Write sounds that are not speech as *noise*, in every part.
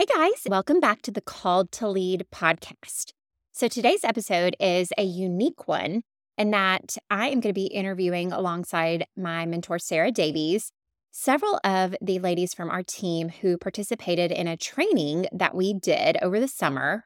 Hey guys, welcome back to the Called to Lead podcast. So today's episode is a unique one in that I am going to be interviewing alongside my mentor, Sarah Davies, several of the ladies from our team who participated in a training that we did over the summer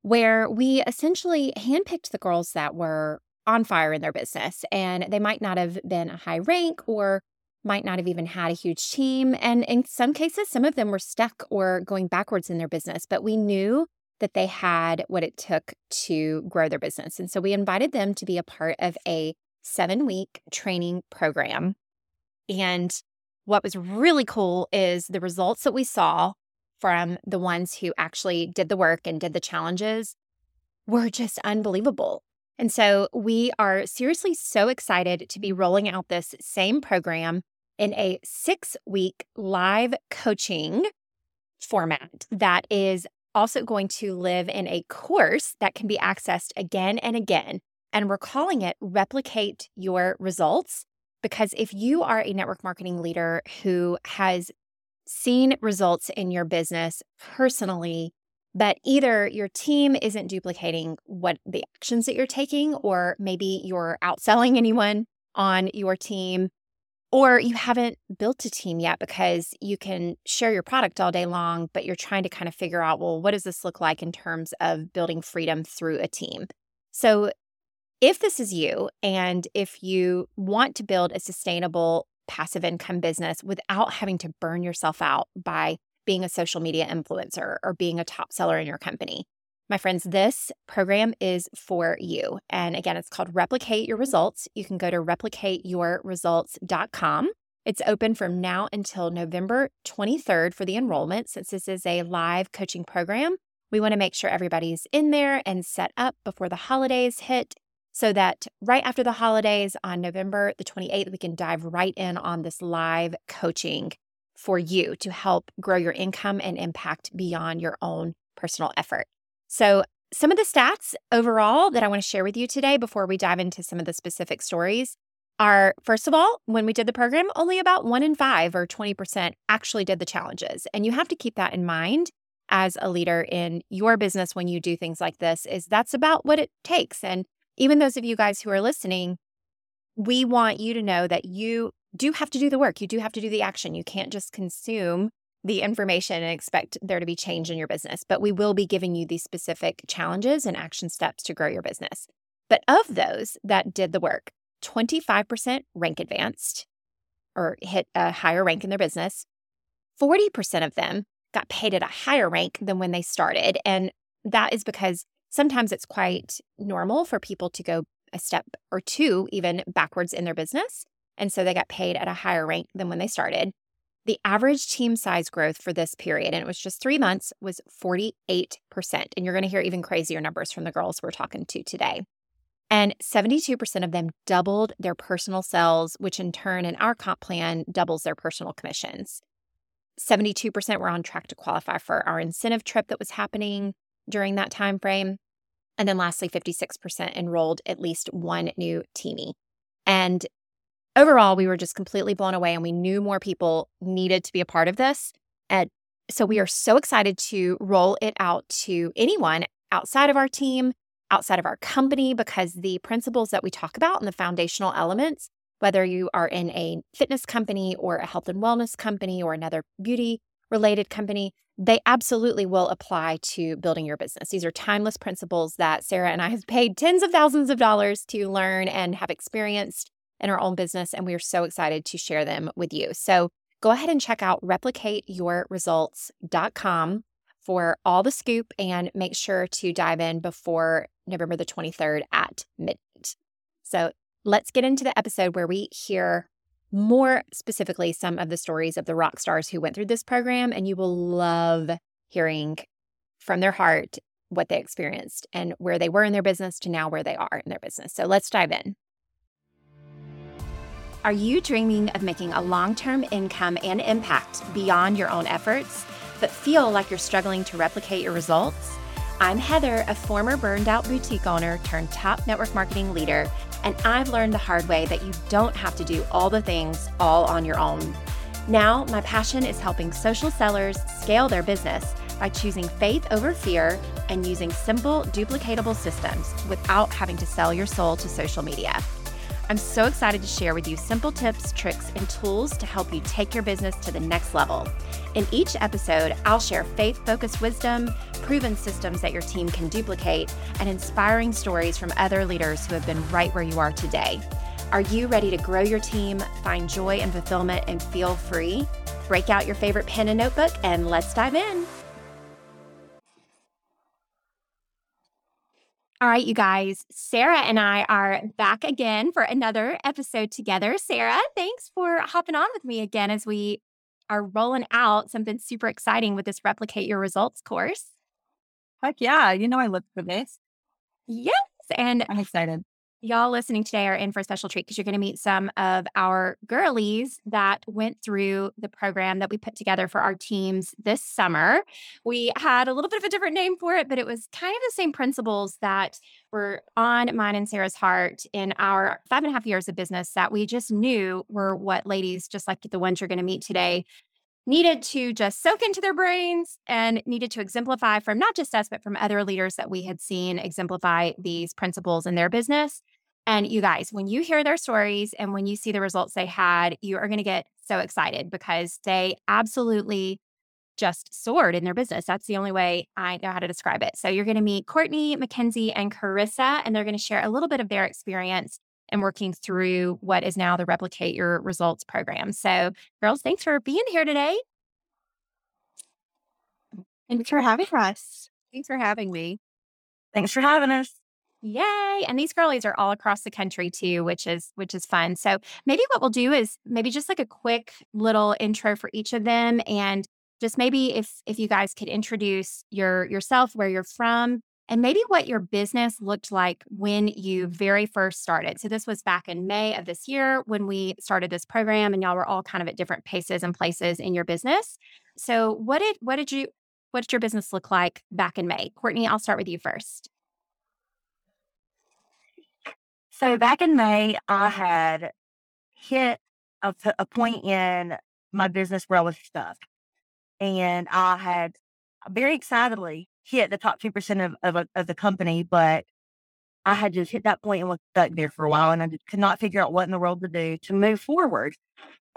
where we essentially handpicked the girls that were on fire in their business and they might not have been a high rank or might not have even had a huge team. And in some cases, some of them were stuck or going backwards in their business, but we knew that they had what it took to grow their business. And so we invited them to be a part of a seven week training program. And what was really cool is the results that we saw from the ones who actually did the work and did the challenges were just unbelievable. And so we are seriously so excited to be rolling out this same program in a six week live coaching format that is also going to live in a course that can be accessed again and again. And we're calling it Replicate Your Results. Because if you are a network marketing leader who has seen results in your business personally, but either your team isn't duplicating what the actions that you're taking, or maybe you're outselling anyone on your team, or you haven't built a team yet because you can share your product all day long, but you're trying to kind of figure out, well, what does this look like in terms of building freedom through a team? So, if this is you, and if you want to build a sustainable passive income business without having to burn yourself out by being a social media influencer or being a top seller in your company, my friends, this program is for you. And again, it's called Replicate Your Results. You can go to replicateyourresults.com. It's open from now until November 23rd for the enrollment. Since this is a live coaching program, we want to make sure everybody's in there and set up before the holidays hit so that right after the holidays on November the 28th, we can dive right in on this live coaching for you to help grow your income and impact beyond your own personal effort. So, some of the stats overall that I want to share with you today before we dive into some of the specific stories are first of all, when we did the program, only about one in five or 20% actually did the challenges. And you have to keep that in mind as a leader in your business when you do things like this is that's about what it takes and even those of you guys who are listening we want you to know that you do have to do the work you do have to do the action you can't just consume the information and expect there to be change in your business, but we will be giving you these specific challenges and action steps to grow your business. But of those that did the work, 25% rank advanced or hit a higher rank in their business. 40% of them got paid at a higher rank than when they started. And that is because sometimes it's quite normal for people to go a step or two even backwards in their business. And so they got paid at a higher rank than when they started. The average team size growth for this period, and it was just three months, was 48%. And you're going to hear even crazier numbers from the girls we're talking to today. And 72% of them doubled their personal sales, which in turn, in our comp plan, doubles their personal commissions. 72% were on track to qualify for our incentive trip that was happening during that time frame. And then lastly, 56% enrolled at least one new teamie. And overall, we were just completely blown away and we knew more people needed to be a part of this. And so we are so excited to roll it out to anyone outside of our team, outside of our company, because the principles that we talk about and the foundational elements, whether you are in a fitness company or a health and wellness company or another beauty related company, they absolutely will apply to building your business. These are timeless principles that Sarah and I have paid tens of thousands of dollars to learn and have experienced in our own business. And we are so excited to share them with you. So go ahead and check out replicateyourresults.com for all the scoop and make sure to dive in before November the 23rd at midnight. So let's get into the episode where we hear more specifically some of the stories of the rock stars who went through this program. And you will love hearing from their heart what they experienced and where they were in their business to now where they are in their business. So let's dive in. Are you dreaming of making a long term income and impact beyond your own efforts, but feel like you're struggling to replicate your results? I'm Heather, a former burned out boutique owner turned top network marketing leader, and I've learned the hard way that you don't have to do all the things all on your own. Now, my passion is helping social sellers scale their business by choosing faith over fear and using simple, duplicatable systems without having to sell your soul to social media. I'm so excited to share with you simple tips, tricks, and tools to help you take your business to the next level. In each episode, I'll share faith focused wisdom, proven systems that your team can duplicate, and inspiring stories from other leaders who have been right where you are today. Are you ready to grow your team, find joy and fulfillment, and feel free? Break out your favorite pen and notebook, and let's dive in. All right, you guys, Sarah and I are back again for another episode together. Sarah, thanks for hopping on with me again as we are rolling out something super exciting with this Replicate Your Results course. Heck yeah. You know, I look for this. Yes. And I'm excited y'all listening today are in for a special treat because you're going to meet some of our girlies that went through the program that we put together for our teams this summer. We had a little bit of a different name for it, but it was kind of the same principles that were on mine and Sarah's heart in our five and a half years of business that we just knew were what ladies, just like the ones you're going to meet today, needed to just soak into their brains and needed to exemplify from not just us, but from other leaders that we had seen exemplify these principles in their business. And you guys, when you hear their stories and when you see the results they had, you are going to get so excited because they absolutely just soared in their business. That's the only way I know how to describe it. So you're going to meet Courtney, Mackenzie, and Carissa, and they're going to share a little bit of their experience and working through what is now the Replicate Your Results program. So, girls, thanks for being here today. Thanks for having us. Thanks for having me. Thanks for having us. Yay. And these girlies are all across the country too, which is which is fun. So maybe what we'll do is maybe just like a quick little intro for each of them and just maybe if if you guys could introduce your yourself, where you're from, and maybe what your business looked like when you very first started. So this was back in May of this year when we started this program and y'all were all kind of at different paces and places in your business. So what did what did you what did your business look like back in May? Courtney, I'll start with you first. So back in May, I had hit a, a point in my business was stuck. And I had uh, very excitedly hit the top 2% of, of, uh, of the company, but I had just hit that point and was stuck there for a while. And I just could not figure out what in the world to do to move forward.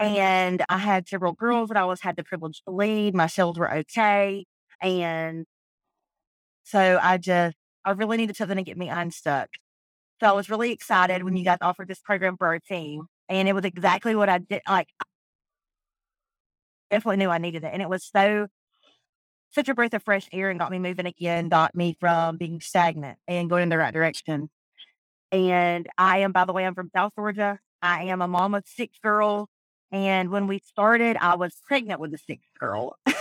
And I had several girls that I always had the privilege to lead. My sales were okay. And so I just, I really needed something to get me unstuck. So I was really excited when you guys offered this program for our team. And it was exactly what I did. Like, definitely knew I needed it. And it was so such a breath of fresh air and got me moving again, got me from being stagnant and going in the right direction. And I am, by the way, I'm from South Georgia. I am a mom of six girls. And when we started, I was pregnant with the sixth girl. *laughs*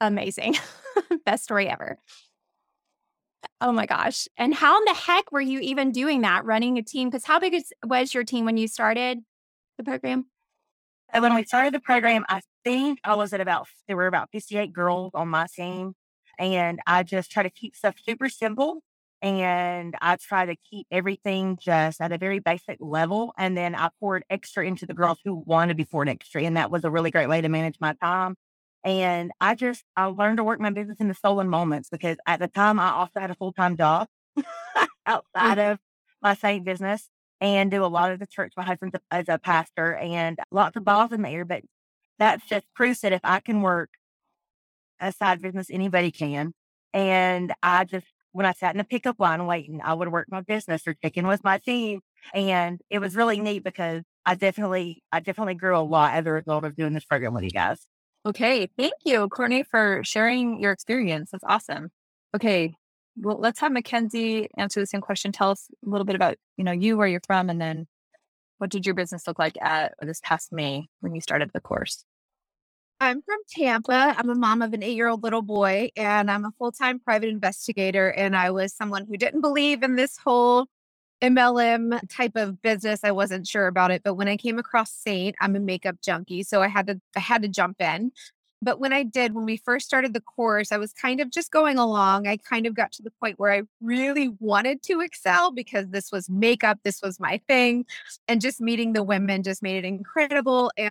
Amazing. *laughs* Best story ever. Oh my gosh. And how in the heck were you even doing that, running a team? Because how big is, was your team when you started the program? And when we started the program, I think I was at about, there were about 58 girls on my team. And I just try to keep stuff super simple. And I try to keep everything just at a very basic level. And then I poured extra into the girls who wanted to be poured extra. And that was a really great way to manage my time. And I just, I learned to work my business in the stolen moments because at the time I also had a full time job *laughs* mm. outside of my same business and do a lot of the church. My husband's a, as a pastor and lots of balls in the air, but that's just proof that if I can work a side business, anybody can. And I just, when I sat in the pickup line waiting, I would work my business or check in with my team. And it was really neat because I definitely, I definitely grew a lot as a result of doing this program with you guys. Okay. Thank you, Courtney, for sharing your experience. That's awesome. Okay well, let's have Mackenzie answer the same question. Tell us a little bit about, you know, you, where you're from, and then what did your business look like at this past May when you started the course? I'm from Tampa. I'm a mom of an eight year old little boy, and I'm a full time private investigator. And I was someone who didn't believe in this whole MLM type of business. I wasn't sure about it, but when I came across Seint, I'm a makeup junkie, so I had to I had to jump in. But when I did, when we first started the course, I was kind of just going along. I kind of got to the point where I really wanted to excel because this was makeup, this was my thing. And just meeting the women just made it incredible. And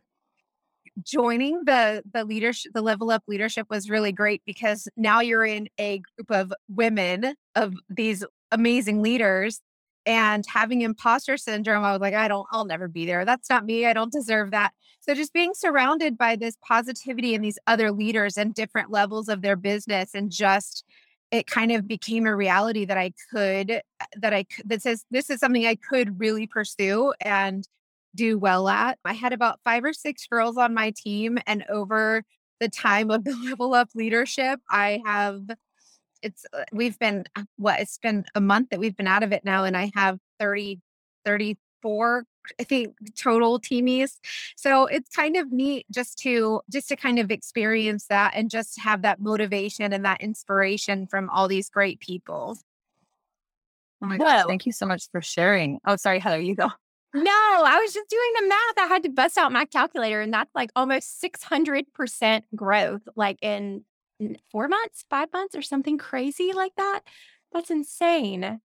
joining the the leadership the level up leadership was really great because now you're in a group of women of these amazing leaders and having imposter syndrome i was like i don't i'll never be there. That's not me. I don't deserve that. So just being surrounded by this positivity and these other leaders and different levels of their business and just it kind of became a reality that i could that i that says this is something i could really pursue and do well at. I had about five or six girls on my team, and over the time of the *laughs* level up leadership, I have it's uh, we've been uh, what it's been a month that we've been out of it now, and I have 30, 34 I think total teamies. So it's kind of neat just to just to kind of experience that and just have that motivation and that inspiration from all these great people. Oh my gosh, thank you so much for sharing. Oh, sorry, Heather, you go. No, I was just doing the math. I had to bust out my calculator, and that's like almost 600% growth, like in four months, five months, or something crazy like that. That's insane.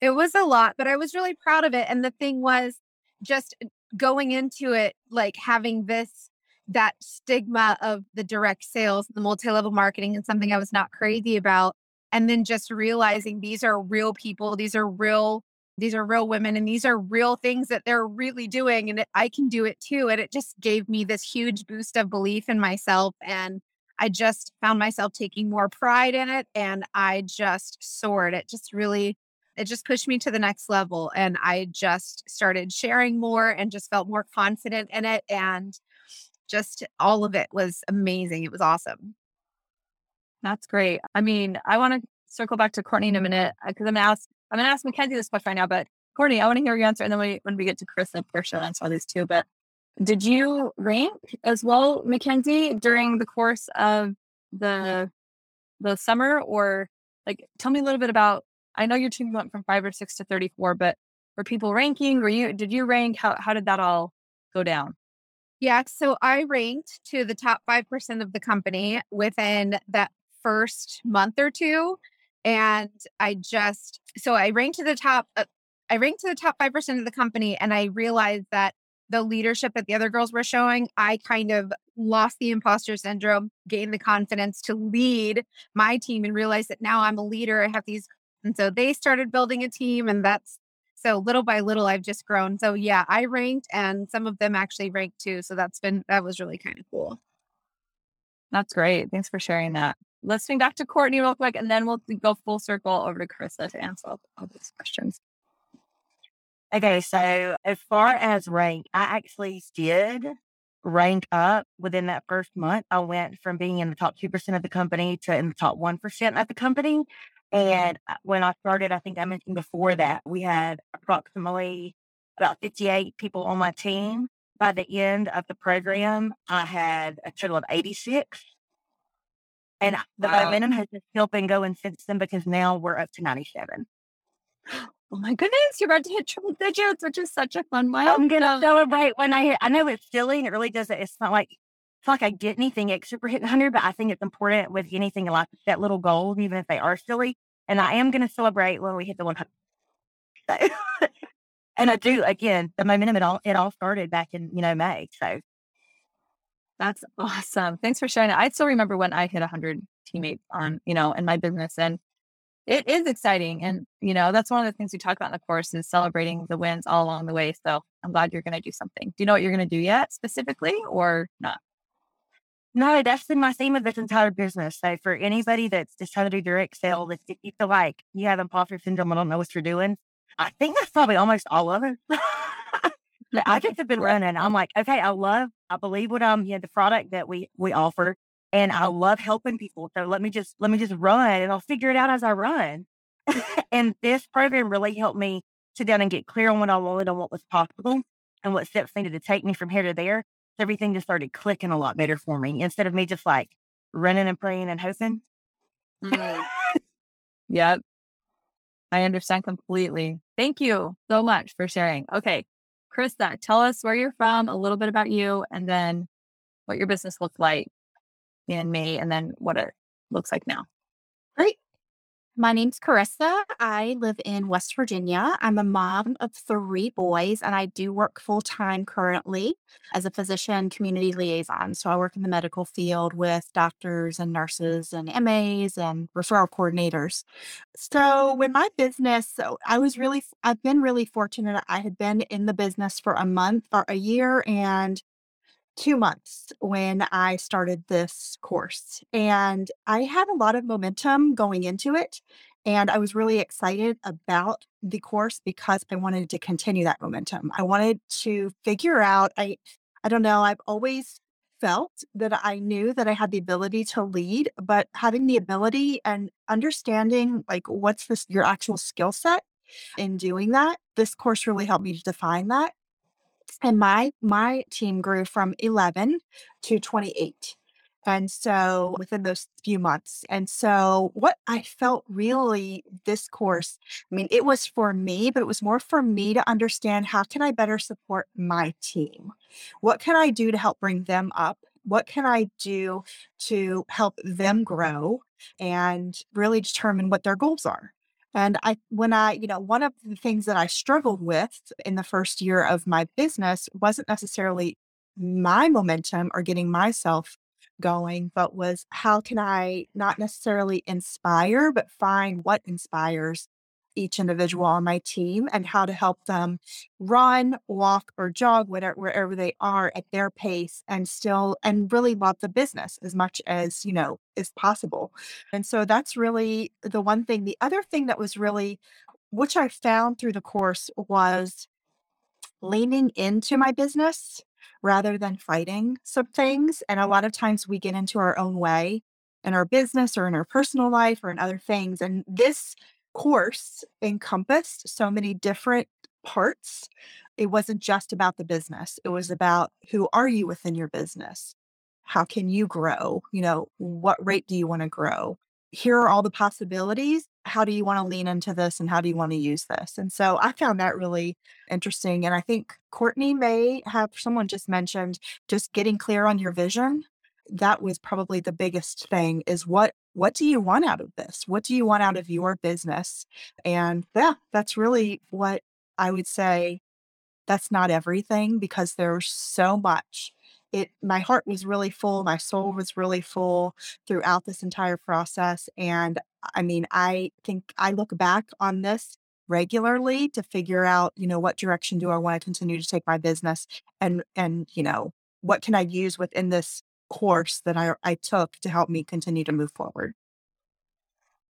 It was a lot, but I was really proud of it. And the thing was just uh, going into it, like having this, that stigma of the direct sales, the multi level marketing, and something I was not crazy about. And then just realizing these are real people, these are real these are real women and these are real things that they're really doing and I can do it too and it just gave me this huge boost of belief in myself and I just found myself taking more pride in it and I just soared it just really it just pushed me to the next level and I just started sharing more and just felt more confident in it and just all of it was amazing it was awesome that's great I mean I want to circle back to Courtney in a minute uh, because I'm gonna ask I'm going to ask Mackenzie this question right now, but Courtney, I want to hear your answer. And then we, when we get to Chris and Portia, I'll answer these too. But did you rank as well, Mackenzie, during the course of the the summer? Or like tell me a little bit about I know your team went from five or six to 34, but were people ranking? Were you did you rank? How how did that all go down? Yeah, so I ranked to the top 5% of the company within that first month or two and I just so I ranked to the top. Uh, I ranked to the top five percent of the company, and I realized that the leadership that the other girls were showing, I kind of lost the imposter syndrome, gained the confidence to lead my team, and realized that now I'm a leader. I have these, and so they started building a team, and that's so little by little I've just grown. So yeah, I ranked, and some of them actually ranked too. So that's been that was really kind of cool. That's great. Thanks for sharing that listening back to Courtney real quick, and then we'll go full circle over to Carissa to answer all, all these questions. Okay, so as far as rank, I actually did rank up within that first month. I went from being in the top 2% of the company to in the top 1% of the company. And uh, when I started, I think I mentioned before that we had approximately about 58 people on my team. By the end of the program, I had a total of 86. And the wow. momentum has just still been going since then because now we're up to 97. Oh my goodness, you're about to hit triple digits, which is such a fun milestone. I'm gonna celebrate when I hit. I know it's silly and it really doesn't. It's not like it's like I get anything extra for hitting 100, but I think it's important with anything to set little goals, even if they are silly. And I am gonna celebrate when we hit the 100. So, *laughs* and I do again. The momentum it all it all started back in you know May. So that's awesome. Thanks for sharing it. I still remember when I hit 100 teammates on, you know, in my business and it is exciting. And, you know, that's one of the things we talk about in the course is celebrating the wins all along the way. So I'm glad you're going to do something. Do you know what you're going to do yet specifically or not? No, that's been my theme of this entire business. So for anybody that's just trying to do direct sales, if you feel like you have imposter syndrome, I don't know what you're doing. I think that's probably almost all of it. *laughs* I *laughs* just have been running. I'm like, okay, I love, I believe what um, yeah, the product that we we offer, and I love helping people. So let me just let me just run, and I'll figure it out as I run. *laughs* and this program really helped me sit down and get clear on what I wanted and what was possible, and what steps needed to take me from here to there. So everything just started clicking a lot better for me instead of me just like running and praying and hoping. Mm. yep. I understand completely. Thank you so much for sharing. Okay. Krista, tell us where you're from, a little bit about you, and then what your business looked like in May, and then what it looks like now. Great. My name's Carissa. I live in West Virginia. I'm a mom of three boys, and I do work full time currently as a physician community liaison. So I work in the medical field with doctors and nurses and MAs and referral coordinators. So when my business, so I was really, I've been really fortunate. I had been in the business for a month or a year and two months when I started this course. And I had a lot of momentum going into it. And I was really excited about the course because I wanted to continue that momentum. I wanted to figure out, I, I don't know, I've always felt that I knew that I had the ability to lead, but having the ability and understanding like what's this your actual skill set in doing that, this course really helped me to define that and my my team grew from 11 to 28 and so within those few months and so what i felt really this course i mean it was for me but it was more for me to understand how can i better support my team? What can i do to help bring them up? What can i do to help them grow and really determine what their goals are and I, when I, you know, one of the things that I struggled with in the first year of my business wasn't necessarily my momentum or getting myself going, but was how can I not necessarily inspire, but find what inspires each individual on my team and how to help them run, walk, or jog, whatever, wherever they are at their pace and still and really love the business as much as, you know, is possible. And so that's really the one thing. The other thing that was really, which I found through the course was leaning into my business rather than fighting some things. And a lot of times we get into our own way in our business or in our personal life or in other things. And this course encompassed so many different parts. It wasn't just about the business, it was about who are you within your business? How can you grow? You know, what rate do you want to grow? Here are all the possibilities. How do you want to lean into this and how do you want to use this? And so I found that really interesting. And I think Courtney may have someone just mentioned just getting clear on your vision that was probably the biggest thing is what what do you want out of this? What do you want out of your business? And yeah, that's really what I would say. That's not everything because there's so much. It my heart was really full, my soul was really full throughout this entire process. And I mean, I think I look back on this regularly to figure out, you know, what direction do I want to continue to take my business and and you know, what can I use within this course that I, I took to help me continue to move forward.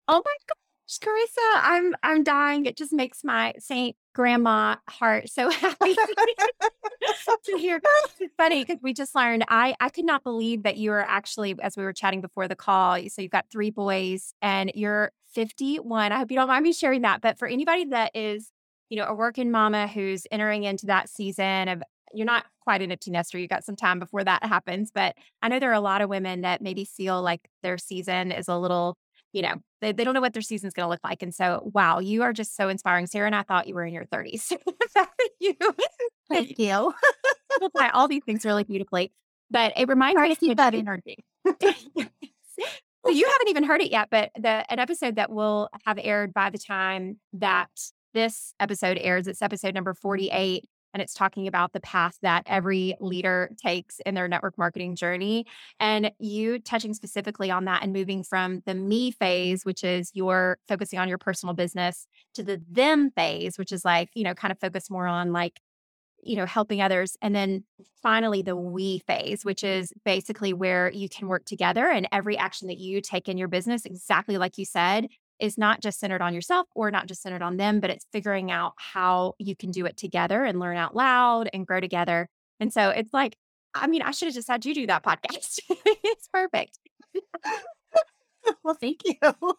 Oh my gosh, Carissa, I'm I'm dying. It just makes my Seint Grandma heart so *laughs* happy to hear. It's funny because we just learned. I I could not believe that you were actually, as we were chatting before the call. So you've got three boys and you're 51. I hope you don't mind me sharing that. But for anybody that is, you know, a working mama who's entering into that season of you're not quite an empty nester. You got some time before that happens. But I know there are a lot of women that maybe feel like their season is a little, you know, they, they don't know what their season's going to look like. And so, wow, you are just so inspiring. Sarah and I thought you were in your 30s. *laughs* you, Thank *laughs* you. apply all these things really beautifully. But it *laughs* reminds me of keep that energy. So you haven't even heard it yet, but the an episode that will have aired by the time that this episode airs, it's episode number 48 and it's talking about the path that every leader takes in their network marketing journey. And you touching specifically on that and moving from the me phase, which is you're focusing on your personal business, to the them phase, which is like, you know, kind of focus more on like, you know, helping others. And then finally, the we phase, which is basically where you can work together and every action that you take in your business, exactly like you said, is not just centered on yourself or not just centered on them, but it's figuring out how you can do it together and learn out loud and grow together. And so it's like, I mean, I should have just had you do that podcast. *laughs* it's perfect. *laughs* well, thank you. *laughs*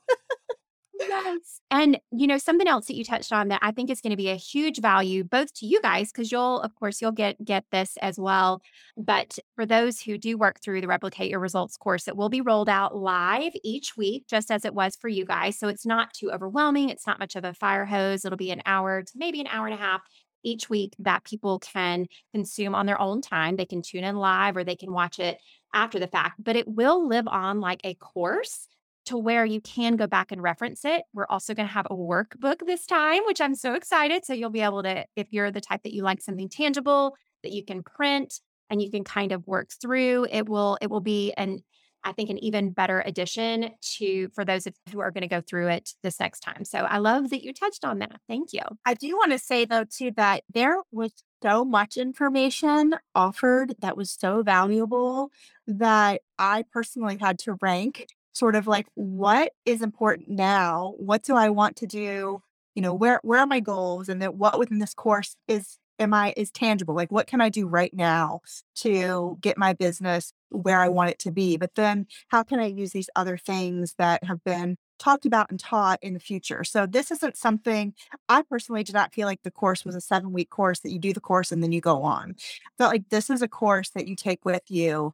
Yes. And, you know, something else that you touched on that I think is going to be a huge value both to you guys, because you'll, of course, you'll get get this as well. But for those who do work through the Replicate Your Results course, it will be rolled out live each week, just as it was for you guys. So it's not too overwhelming. It's not much of a fire hose. It'll be an hour to maybe an hour and a half each week that people can consume on their own time. They can tune in live or they can watch it after the fact, but it will live on like a course to where you can go back and reference it. We're also going to have a workbook this time, which I'm so excited. So you'll be able to, if you're the type that you like something tangible that you can print and you can kind of work through, it will it will be an I think an even better addition to for those of who are going to go through it this next time. So I love that you touched on that. Thank you. I do want to say though too that there was so much information offered that was so valuable that I personally had to rank sort of like what is important now? What do I want to do? You know, where where are my goals and then what within this course is am I is tangible? Like what can I do right now to get my business where I want it to be? But then how can I use these other things that have been talked about and taught in the future? So this isn't something I personally did not feel like the course was a seven week course that you do the course and then you go on. I felt like this is a course that you take with you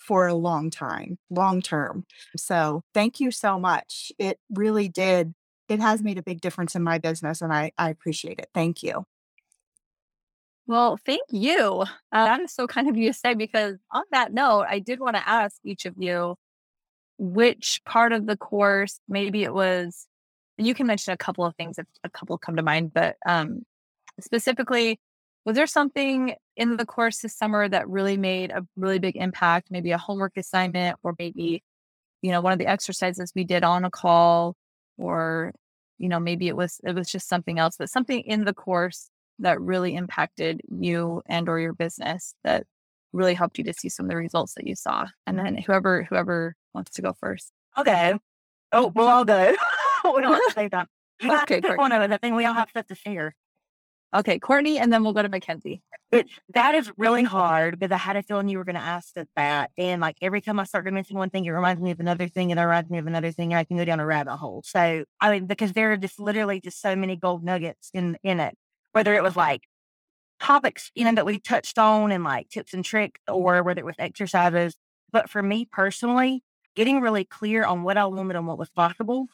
for a long time, long term. So thank you so much. It really did. It has made a big difference in my business and I, I appreciate it. Thank you. Well, thank you. Uh, that is so kind of you to say because on that note, I did want to ask each of you which part of the course, maybe it was, you can mention a couple of things if a couple come to mind, but um, specifically, was there something in the course this summer that really made a really big impact? Maybe a homework assignment, or maybe, you know, one of the exercises we did on a call, or, you know, maybe it was it was just something else, but something in the course that really impacted you and or your business that really helped you to see some of the results that you saw. And then whoever whoever wants to go first. Okay. Oh we'll all go *laughs* we don't have to say that. *laughs* Okay pick one i think we all have stuff to share okay courtney and then we'll go to mackenzie it, that is really hard because i had a feeling you were going to ask that and like every time i start to mention one thing it reminds me of another thing and it reminds me of another thing and i can go down a rabbit hole so i mean because there are just literally just so many gold nuggets in in it whether it was like topics, you know, that we touched on and like tips and tricks or whether it was exercises. But for me personally, getting really clear on what I wanted and what was possible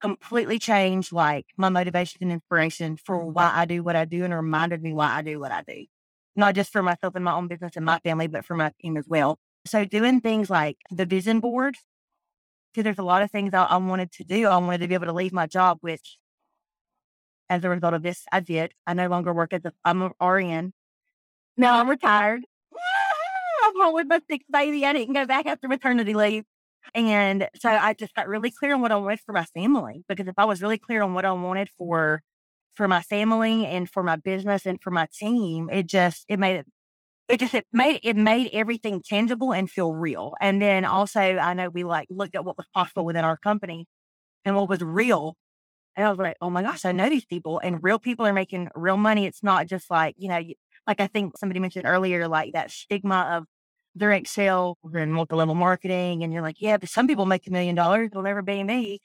completely changed like my motivation and inspiration for mm-hmm. why I do what I do and reminded me why I do what I do. Not just for myself and my own business and my family, but for my team as well. So doing things like the vision board, because there's a lot of things I, I wanted to do. I wanted to be able to leave my job, which as a result of this, I did. I no longer work as a, I'm an RN. Now I'm retired. *laughs* I'm home with my sixth baby. I didn't go back after maternity leave. And so I just got really clear on what I wanted for my family. Because if I was really clear on what I wanted for for my family and for my business and for my team, it just it made it it just it made it made everything tangible and feel real. And then also I know we like looked at what was possible within our company and what was real and I was like, oh my gosh, I know these people and real people are making real money. It's not just like, you know, like I think somebody mentioned earlier, like that stigma of direct sale and multi level marketing. And you're like, yeah, but some people make a million dollars. It'll never be me.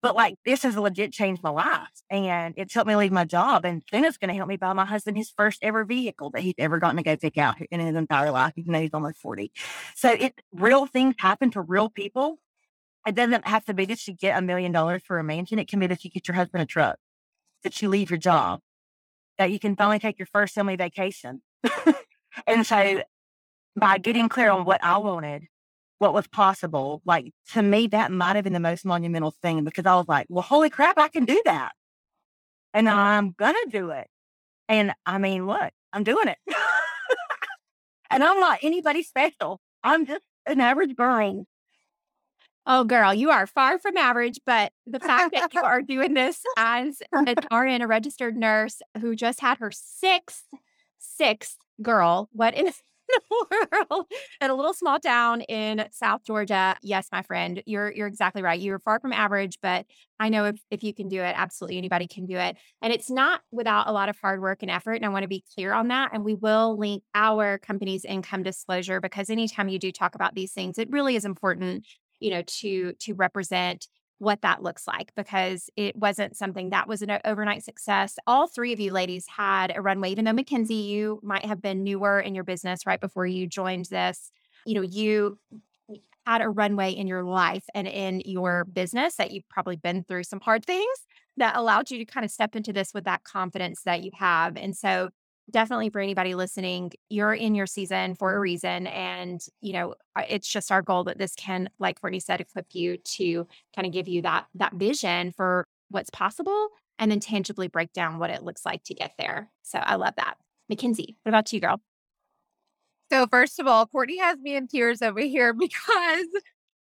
But like, this has legit changed my life and it's helped me leave my job. And then it's going to help me buy my husband his first ever vehicle that he's ever gotten to go pick out in his entire life, even though he's almost 40. So it real things happen to real people it doesn't have to be that you get a million dollars for a mansion. It can be that you get your husband a truck, that you leave your job, that you can finally take your first family vacation. *laughs* and so by getting clear on what I wanted, what was possible, like to me, that might have been the most monumental thing because I was like, well, holy crap, I can do that. And I'm going to do it. And I mean, look, I'm doing it. *laughs* and I'm not anybody special. I'm just an average brain Oh, girl, you are far from average, but the fact that you are doing this as an *laughs* RN, a registered nurse who just had her sixth, sixth girl, what in *laughs* the world? At a little small town in South Georgia. Yes, my friend, you're you're exactly right. You're far from average, but I know if, if you can do it, absolutely anybody can do it. And it's not without a lot of hard work and effort. And I want to be clear on that. And we will link our company's income disclosure because anytime you do talk about these things, it really is important you know to to represent what that looks like because it wasn't something that was an overnight success. All three of you ladies had a runway, even though Mackenzie, you might have been newer in your business right before you joined this. You know, you had a runway in your life and in your business that you've probably been through some hard things that allowed you to kind of step into this with that confidence that you have. And so definitely for anybody listening, you're in your season for a reason. And, you know, it's just our goal that this can, like Courtney said, equip you to kind of give you that that vision for what's possible and then tangibly break down what it looks like to get there. So I love that. Mackenzie, what about you, girl? So first of all, Courtney has me in tears over here *laughs* because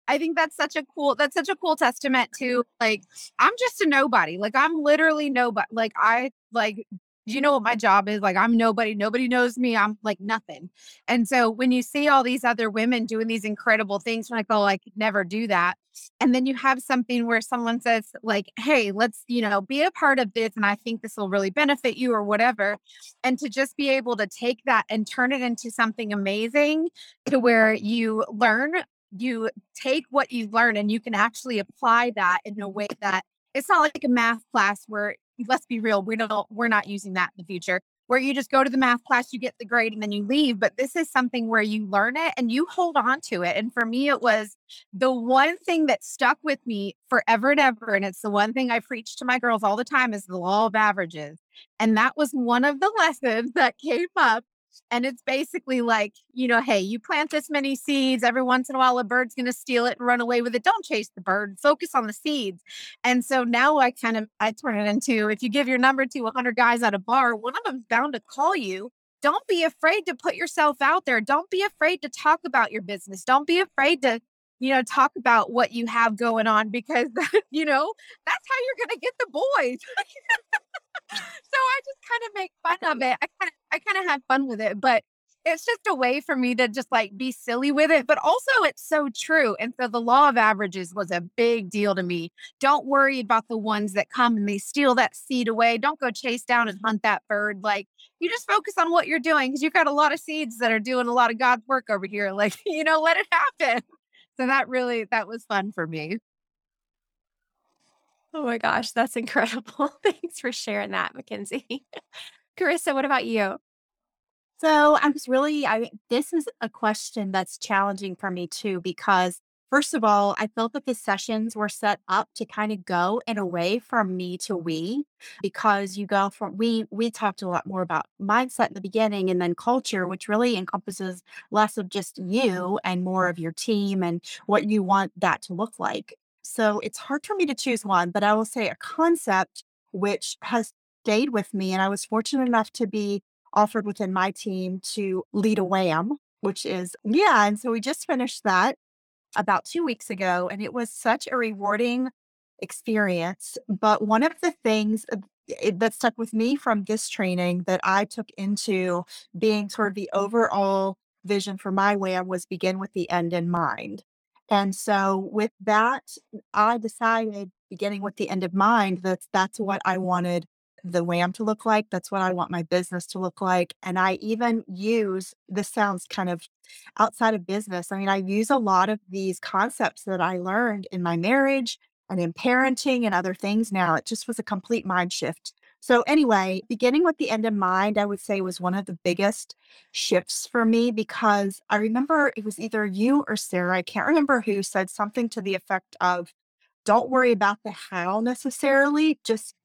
I think that's such a cool that's such a cool testament to like I'm just a nobody. Like I'm literally nobody. Like I like you know what my job is? Like I'm nobody. Nobody knows me. I'm like nothing. And so when you see all these other women doing these incredible things, like, oh, I could never do that. And then you have something where someone says, like, hey, let's, you know, be a part of this. And I think this will really benefit you or whatever. And to just be able to take that and turn it into something amazing to where you learn, you take what you learn and you can actually apply that in a way that it's not like a math class where let's be real, we don't we're not using that in the future. Where you just go to the math class, you get the grade, and then you leave. But this is something where you learn it and you hold on to it. And for me, it was the one thing that stuck with me forever and ever. And it's the one thing I preach to my girls all the time is the law of averages. And that was one of the *laughs* lessons that came up and it's basically like, you know, hey, you plant this many seeds. Every once in a while, a bird's going to steal it and run away with it. Don't chase the bird. Focus on the seeds. And so now I kind of I turn it into if you give your number to 100 guys at a bar, one of them's bound to call you. Don't be afraid to put yourself out there. Don't be afraid to talk about your business. Don't be afraid to you know, talk about what you have going on because, *laughs* you know, that's how you're going to get the boys. *laughs* so I just kind of make fun of it. I kind of I kind of have fun with it, but it's just a way for me to just like be silly with it. But also it's so true. And so the law of averages was a big deal to me. Don't worry about the ones that come and they steal that seed away. Don't go chase down and hunt that bird. Like you just focus on what you're doing because you've got a lot of seeds that are doing a lot of God's work over here. Like, *laughs* you know, let it happen. So that really that was fun for me. Oh my gosh, that's incredible. *laughs* Thanks for sharing that, Mackenzie. *laughs* Carissa, what about you? So I was really, I this is a question that's challenging for me too, because first of all, I felt that the sessions were set up to kind of go in a way from me to we, because you go from we we talked a lot more about mindset in the beginning and then culture, which really encompasses less of just you and more of your team and what you want that to look like. So it's hard for me to choose one, but I will say a concept which has stayed with me. And I was fortunate enough to be offered within my team to lead a WHAM, which is, yeah. And so we just finished that about two weeks ago. And it was such a rewarding experience. But one of the things eh, that stuck with me from this training that I took into being sort of the overall vision for my WHAM was begin with the end in mind. And so with that, I decided, beginning with the end of mind, that that's what I wanted the WHAM to look like. That's what I want my business to look like. And I even use this sounds kind of outside of business. I mean, I use a lot of these concepts that I learned in my marriage and in parenting and other things now. It just was a complete mind shift. So, anyway, beginning with the end in mind, I would say was one of the biggest shifts for me because I remember it was either you or Sarah, I can't remember who said something to the effect of, don't worry about the how necessarily. Just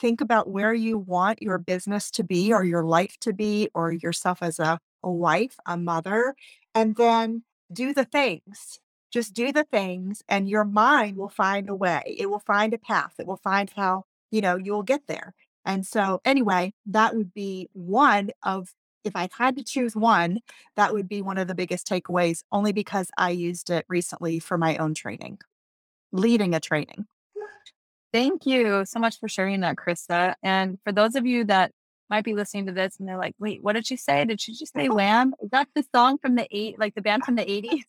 think about where you want your business to be or your life to be or yourself as a, a wife, a mother, and then do the things. Just do the things, and your mind will find a way. It will find a path. It will find how, you know, you'll get there. And so, anyway, that would be one of, if I had to choose one, that would be one of the biggest takeaways, only because I used it recently for my own training, leading a training. Thank you so much for sharing that, Krista. And for those of you that might be listening to this and they're like, wait, what did she say? Did she just say *laughs* WHAM? Is that the song from the eight, like the band from the 80s?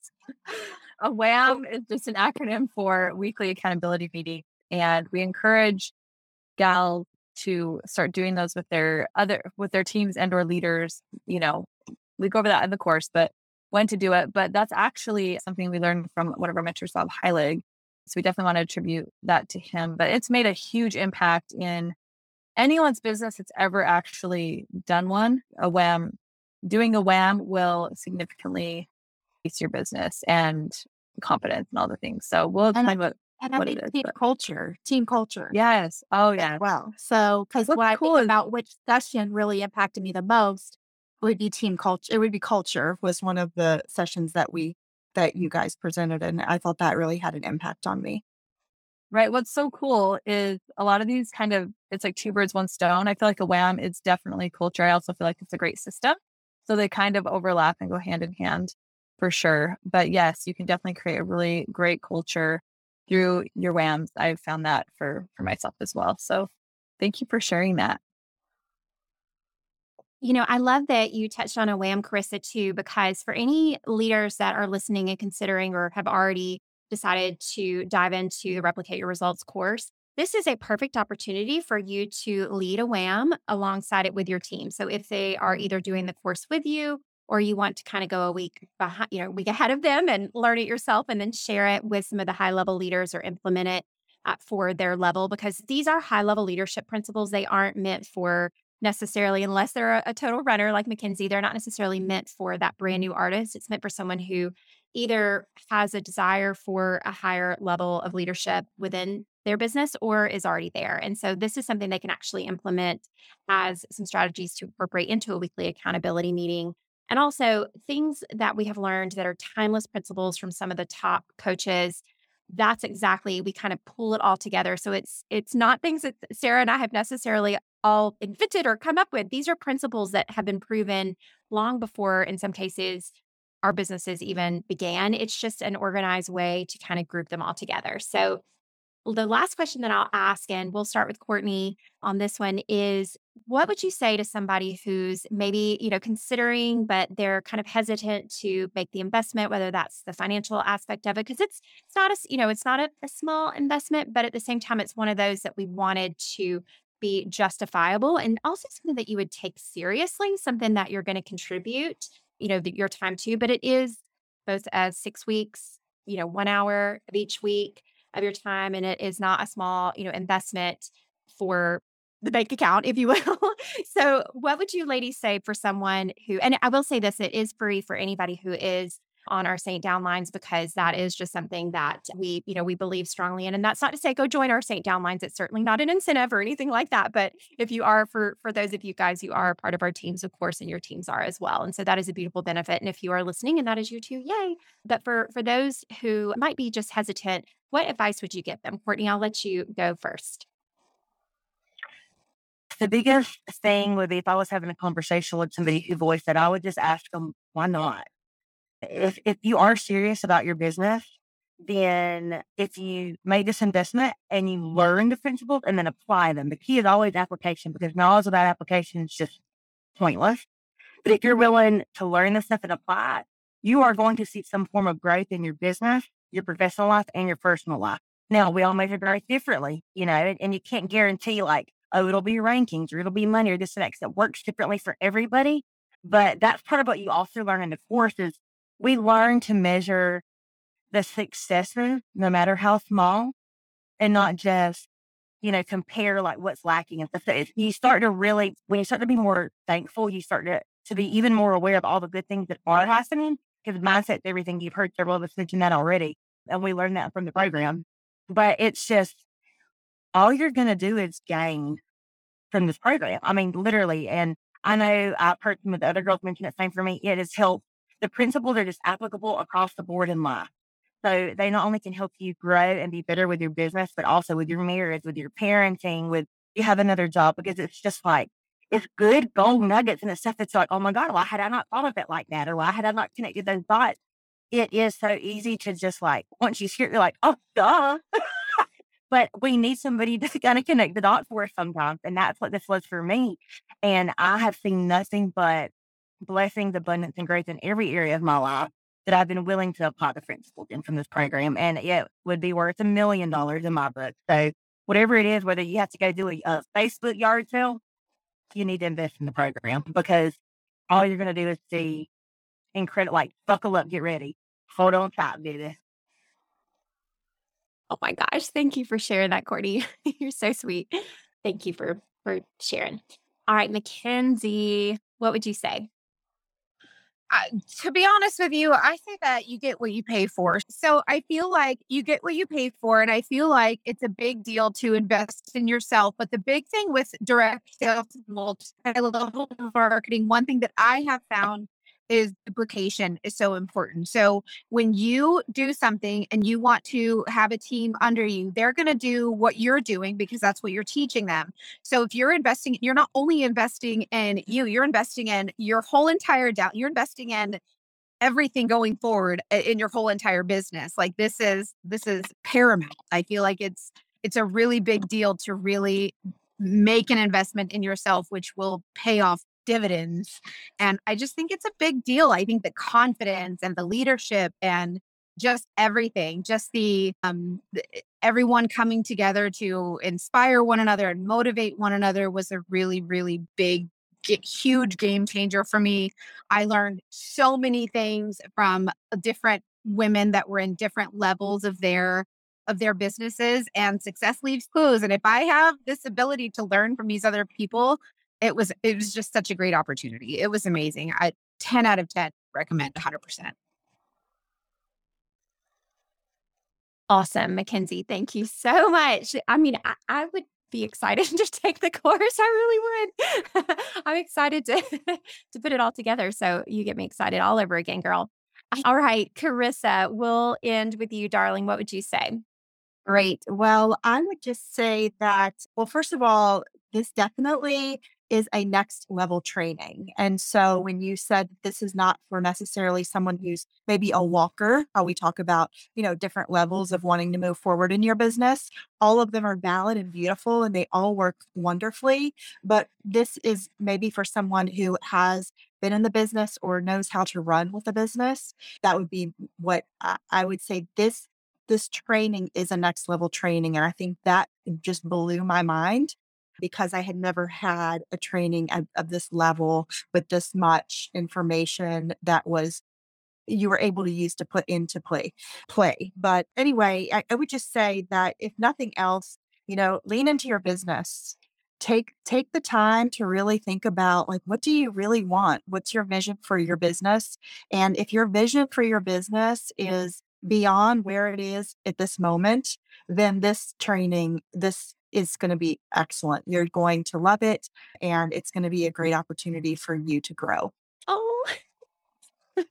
*laughs* a WHAM is just an acronym for weekly accountability meeting. And we encourage gals to start doing those with their other with their teams and or leaders you know we go over that in the course but when to do it but that's actually something we learned from one of our mentors bob heilig so we definitely want to attribute that to him but it's made a huge impact in anyone's business that's ever actually done one a wham doing a wham will significantly increase your business and confidence and all the things so we'll explain what And I what think it is. team but- culture, team culture. Yes. Oh yeah. well. So, because what I cool think is- about which session really impacted me the most would be team culture. It would be culture was one of the sessions that we that you guys presented, and I thought that really had an impact on me. Right. What's so cool is a lot of these kind of it's like two birds, one stone. I feel like a wham is definitely culture. I also feel like it's a great system. So they kind of overlap and go hand in hand for sure. But yes, you can definitely create a really great culture through your WAMs. I've found that for for myself as well. So thank you for sharing that. You know, I love that you touched on a WAM, Carissa, too, because for any leaders that are listening and considering or have already decided to dive into the Replicate Your Results course, this is a perfect opportunity for you to lead a WAM alongside it with your team. So if they are either doing the course with you or you want to kind of go a week behind, you know, week ahead of them and learn it yourself and then share it with some of the high level leaders or implement it uh, for their level, because these are high level leadership principles. They aren't meant for necessarily, unless they're a, a total runner like Mackenzie, they're not necessarily meant for that brand new artist. It's meant for someone who either has a desire for a higher level of leadership within their business or is already there. And so this is something they can actually implement as some strategies to incorporate into a weekly accountability meeting. And also things that we have learned that are timeless principles from some of the top coaches. That's exactly we kind of pull it all together. So it's it's not things that Sarah and I have necessarily all invented or come up with. These are principles that have been proven long before, in some cases, our businesses even began. It's just an organized way to kind of group them all together. So, the last question that I'll ask, and we'll start with Courtney on this one, is what would you say to somebody who's maybe, you know, considering, but they're kind of hesitant to make the investment, whether that's the financial aspect of it? Because it's it's not a, you know, it's not a, a small investment, but at the same time, it's one of those that we wanted to be justifiable and also something that you would take seriously, something that you're going to contribute, you know, your time to. But it is both as six weeks, you know, one hour of each week of your time, and it is not a small, you know, investment for the bank account, if you will. *laughs* so, what would you ladies say for someone who, and I will say this, it is free for anybody who is on our Seint Downlines because that is just something that we, you know, we believe strongly in. And that's not to say go join our Seint Downlines. It's certainly not an incentive or anything like that. But if you are, for for those of you guys who are part of our teams, of course, and your teams are as well. And so that is a beautiful benefit. And if you are listening and that is you too, yay. But for for those who might be just hesitant, what advice would you give them? Courtney, I'll let you go first. The biggest thing would be if I was having a conversation with somebody who voiced it, I would just ask them, why not? If if you are serious about your business, then if you made this investment and you learn the principles and then apply them, the key is always application because knowledge without application is just pointless. But if you're mm-hmm. willing to learn this stuff and apply it, you are going to see some form of growth in your business, your professional life, and your personal life. Now, we all measure growth differently, you know, and, and you can't guarantee like, oh, it'll be rankings or it'll be money or this and that 'cause it works differently for everybody. But that's part of what you also learn in the course is we learn to measure the successes, no matter how small, and not just, you know, compare like what's lacking and stuff. So you start to really, when you start to be more thankful, you start to, to be even more aware of all the good things that are happening because mindset's everything. You've heard several of us mention that already. And we learned that from the program. But it's just all you're going to do is gain from this program. I mean, literally. And I know I've heard some of the other girls mention it. Same for me. It has helped. The principles are just applicable across the board in life. So they not only can help you grow and be better with your business, but also with your marriage, with your parenting, with you have another job because it's just like it's good gold nuggets and it's stuff that's like, oh my God, why had I not thought of it like that? Or why had I not connected those dots? It is so easy to just like once you hear it, you're like, oh duh. *laughs* but we need somebody to kind of connect the dots for us sometimes. And that's what this was for me. And I have seen nothing but blessings, abundance, and growth in every area of my life that I've been willing to apply the principles in from this program. And it would be worth a million dollars in my book. So whatever it is, whether you have to go do a, a Facebook yard sale, you need to invest in the program because all you're going to do is see incredible, like buckle up, get ready, hold on tight, baby. Oh my gosh. Thank you for sharing that, Courtney. *laughs* You're so sweet. Thank you for for sharing. All right, Mackenzie, what would you say? to be honest with you, I say that you get what you pay for. So I feel like you get what you pay for. And I feel like it's a big deal to invest in yourself. But the big thing with direct sales, level marketing, one thing that I have found is duplication is so important. So when you do something and you want to have a team under you, they're going to do what you're doing because that's what you're teaching them. So if you're investing, you're not only investing in you, you're investing in your whole entire down, you're investing in everything going forward in your whole entire business. Like this is this is paramount. I feel like it's it's a really big deal to really make an investment in yourself which will pay off dividends. And I just think it's a big deal. I think the confidence and the leadership and just everything, just the, um, the, everyone coming together to inspire one another and motivate one another was a really, really big huge game changer for me. I learned so many things from different women that were in different levels of their of their businesses and success leaves clues and if I have this ability to learn from these other people, it was it was just such a great opportunity. It was amazing. I 10 out of 10 recommend 100%. Awesome, Mackenzie. Thank you so much. I mean, I, I would be excited *laughs* to take the course. I really would. *laughs* I'm excited to *laughs* to put it all together. So you get me excited all over again, girl. All right, Carissa, we'll end with you, darling. What would you say? Great. Well, I would just say that, well, first of all, this definitely is a next level training. And so when you said this is not for necessarily someone who's maybe a walker, how we talk about, you know, different levels of wanting to move forward in your business, all of them are valid and beautiful and they all work wonderfully. But this is maybe for someone who has been in the business or knows how to run with a business. That would be what I would say this this training is a next level training and i think that just blew my mind because I had never had a training of, of this level with this much information that was you were able to use to put into play play. But anyway I, I would just say that if nothing else you know lean into your business. Take take the time to really think about like what do you really want? What's your vision for your business? And if your vision for your business is beyond where it is at this moment then this training this is going to be excellent. You're going to love it, and it's going to be a great opportunity for you to grow. Oh, *laughs*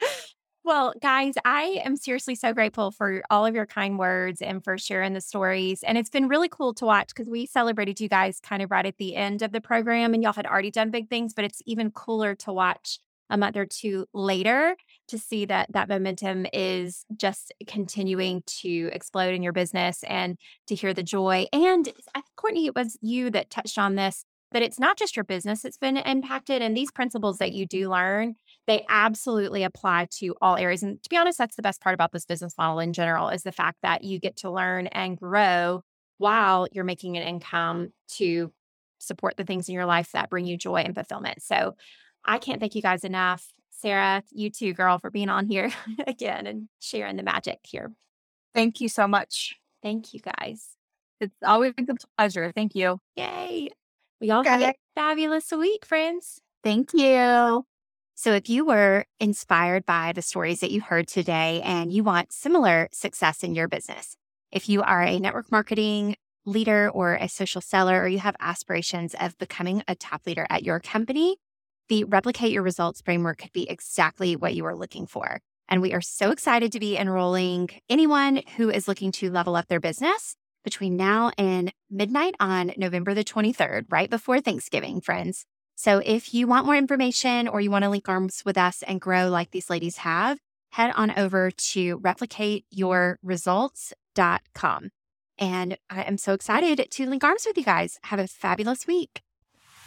well, guys, I am seriously so grateful for all of your kind words and for sharing the stories. And it's been really cool to watch because we celebrated you guys kind of right at the end of the program, and y'all had already done big things, but it's even cooler to watch a month or two later to see that that momentum is just continuing to explode in your business and to hear the joy. And Courtney, it was you that touched on this that it's not just your business that's been impacted. And these principles that you do learn, they absolutely apply to all areas. And to be honest, that's the best part about this business model in general is the fact that you get to learn and grow while you're making an income to support the things in your life that bring you joy and fulfillment. So I can't thank you guys enough. Sarah, you too, girl, for being on here *laughs* again and sharing the magic here. Thank you so much. Thank you guys. It's always a pleasure. Thank you. Yay. We all have a fabulous week, friends. Thank you. So, if you were inspired by the stories that you heard today and you want similar success in your business, if you are a network marketing leader or a social seller, or you have aspirations of becoming a top leader at your company, the Replicate Your Results framework could be exactly what you are looking for. And we are so excited to be enrolling anyone who is looking to level up their business between now and midnight on November the 23rd, right before Thanksgiving, friends. So if you want more information or you want to link arms with us and grow like these ladies have, head on over to replicateyourresults.com. And I am so excited to link arms with you guys. Have a fabulous week.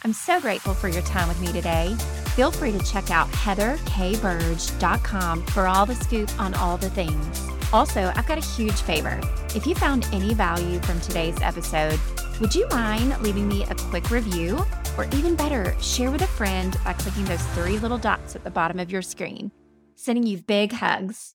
I'm so grateful for your time with me today. Feel free to check out heatherkburge.com for all the scoop on all the things. Also, I've got a huge favor. If you found any value from today's episode, would you mind leaving me a quick review? Or even better, share with a friend by clicking those three little dots at the bottom of your screen. Sending you big hugs.